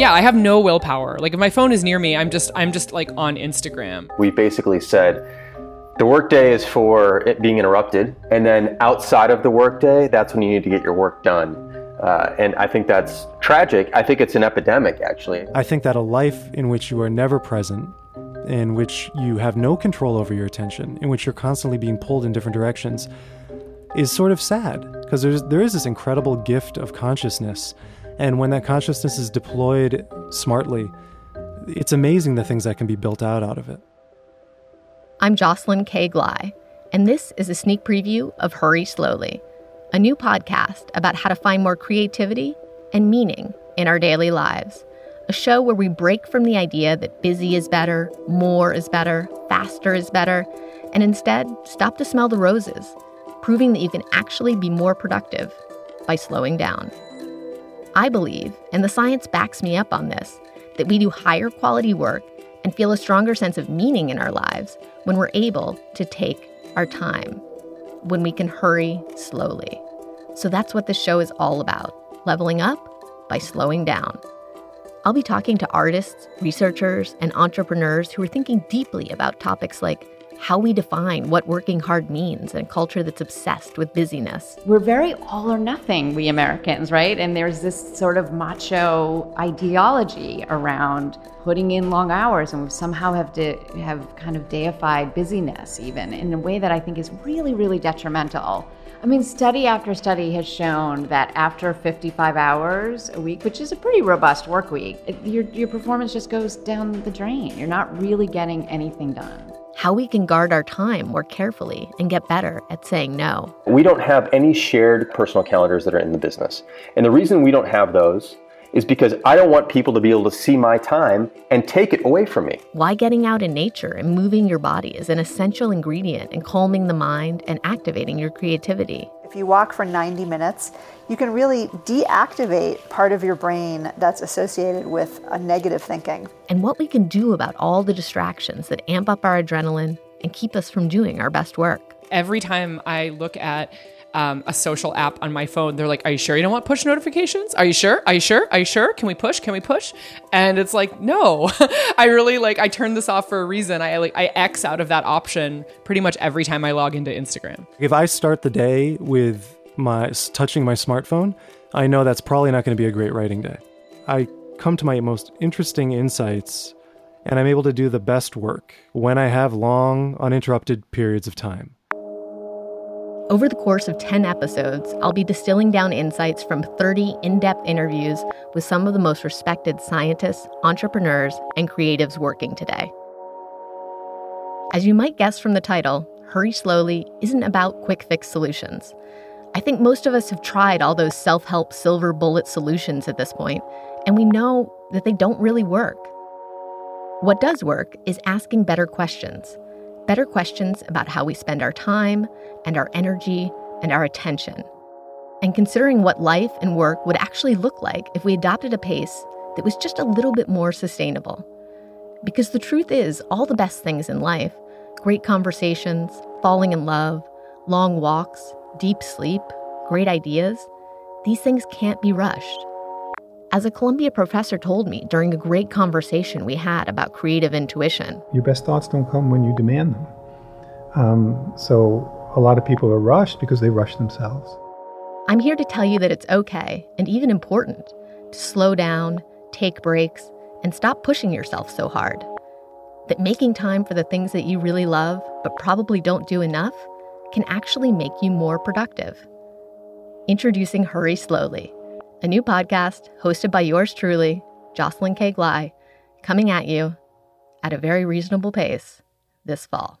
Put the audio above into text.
yeah, I have no willpower. Like if my phone is near me, I'm just I'm just like on Instagram. We basically said the workday is for it being interrupted, and then outside of the workday, that's when you need to get your work done. Uh, and I think that's tragic. I think it's an epidemic, actually. I think that a life in which you are never present, in which you have no control over your attention, in which you're constantly being pulled in different directions, is sort of sad because there's there is this incredible gift of consciousness, and when that consciousness is deployed smartly, it's amazing the things that can be built out out of it. I'm Jocelyn K. Glei, and this is a sneak preview of Hurry Slowly, a new podcast about how to find more creativity and meaning in our daily lives. A show where we break from the idea that busy is better, more is better, faster is better, and instead stop to smell the roses, proving that you can actually be more productive by slowing down. I believe, and the science backs me up on this, that we do higher quality work and feel a stronger sense of meaning in our lives when we're able to take our time, when we can hurry slowly. So that's what this show is all about leveling up by slowing down. I'll be talking to artists, researchers, and entrepreneurs who are thinking deeply about topics like how we define what working hard means in a culture that's obsessed with busyness. We're very all or nothing, we Americans, right? And there's this sort of macho ideology around putting in long hours, and we somehow have to have kind of deified busyness, even in a way that I think is really, really detrimental. I mean, study after study has shown that after 55 hours a week, which is a pretty robust work week, your, your performance just goes down the drain. You're not really getting anything done how we can guard our time more carefully and get better at saying no. We don't have any shared personal calendars that are in the business. And the reason we don't have those is because I don't want people to be able to see my time and take it away from me. Why getting out in nature and moving your body is an essential ingredient in calming the mind and activating your creativity. If you walk for 90 minutes, you can really deactivate part of your brain that's associated with a negative thinking. And what we can do about all the distractions that amp up our adrenaline and keep us from doing our best work. Every time I look at um, a social app on my phone. They're like, "Are you sure you don't want push notifications? Are you sure? Are you sure? Are you sure? Can we push? Can we push?" And it's like, no, I really like. I turned this off for a reason. I like I X out of that option pretty much every time I log into Instagram. If I start the day with my touching my smartphone, I know that's probably not going to be a great writing day. I come to my most interesting insights and I'm able to do the best work when I have long, uninterrupted periods of time. Over the course of 10 episodes, I'll be distilling down insights from 30 in depth interviews with some of the most respected scientists, entrepreneurs, and creatives working today. As you might guess from the title, Hurry Slowly isn't about quick fix solutions. I think most of us have tried all those self help silver bullet solutions at this point, and we know that they don't really work. What does work is asking better questions better questions about how we spend our time and our energy and our attention, and considering what life and work would actually look like if we adopted a pace that was just a little bit more sustainable. Because the truth is, all the best things in life great conversations, falling in love, long walks, deep sleep, great ideas these things can't be rushed. As a Columbia professor told me during a great conversation we had about creative intuition, your best thoughts don't come when you demand them. Um, so a lot of people are rushed because they rush themselves. I'm here to tell you that it's okay and even important to slow down, take breaks, and stop pushing yourself so hard. That making time for the things that you really love but probably don't do enough can actually make you more productive. Introducing Hurry Slowly a new podcast hosted by yours truly, Jocelyn K. Glei, coming at you at a very reasonable pace this fall.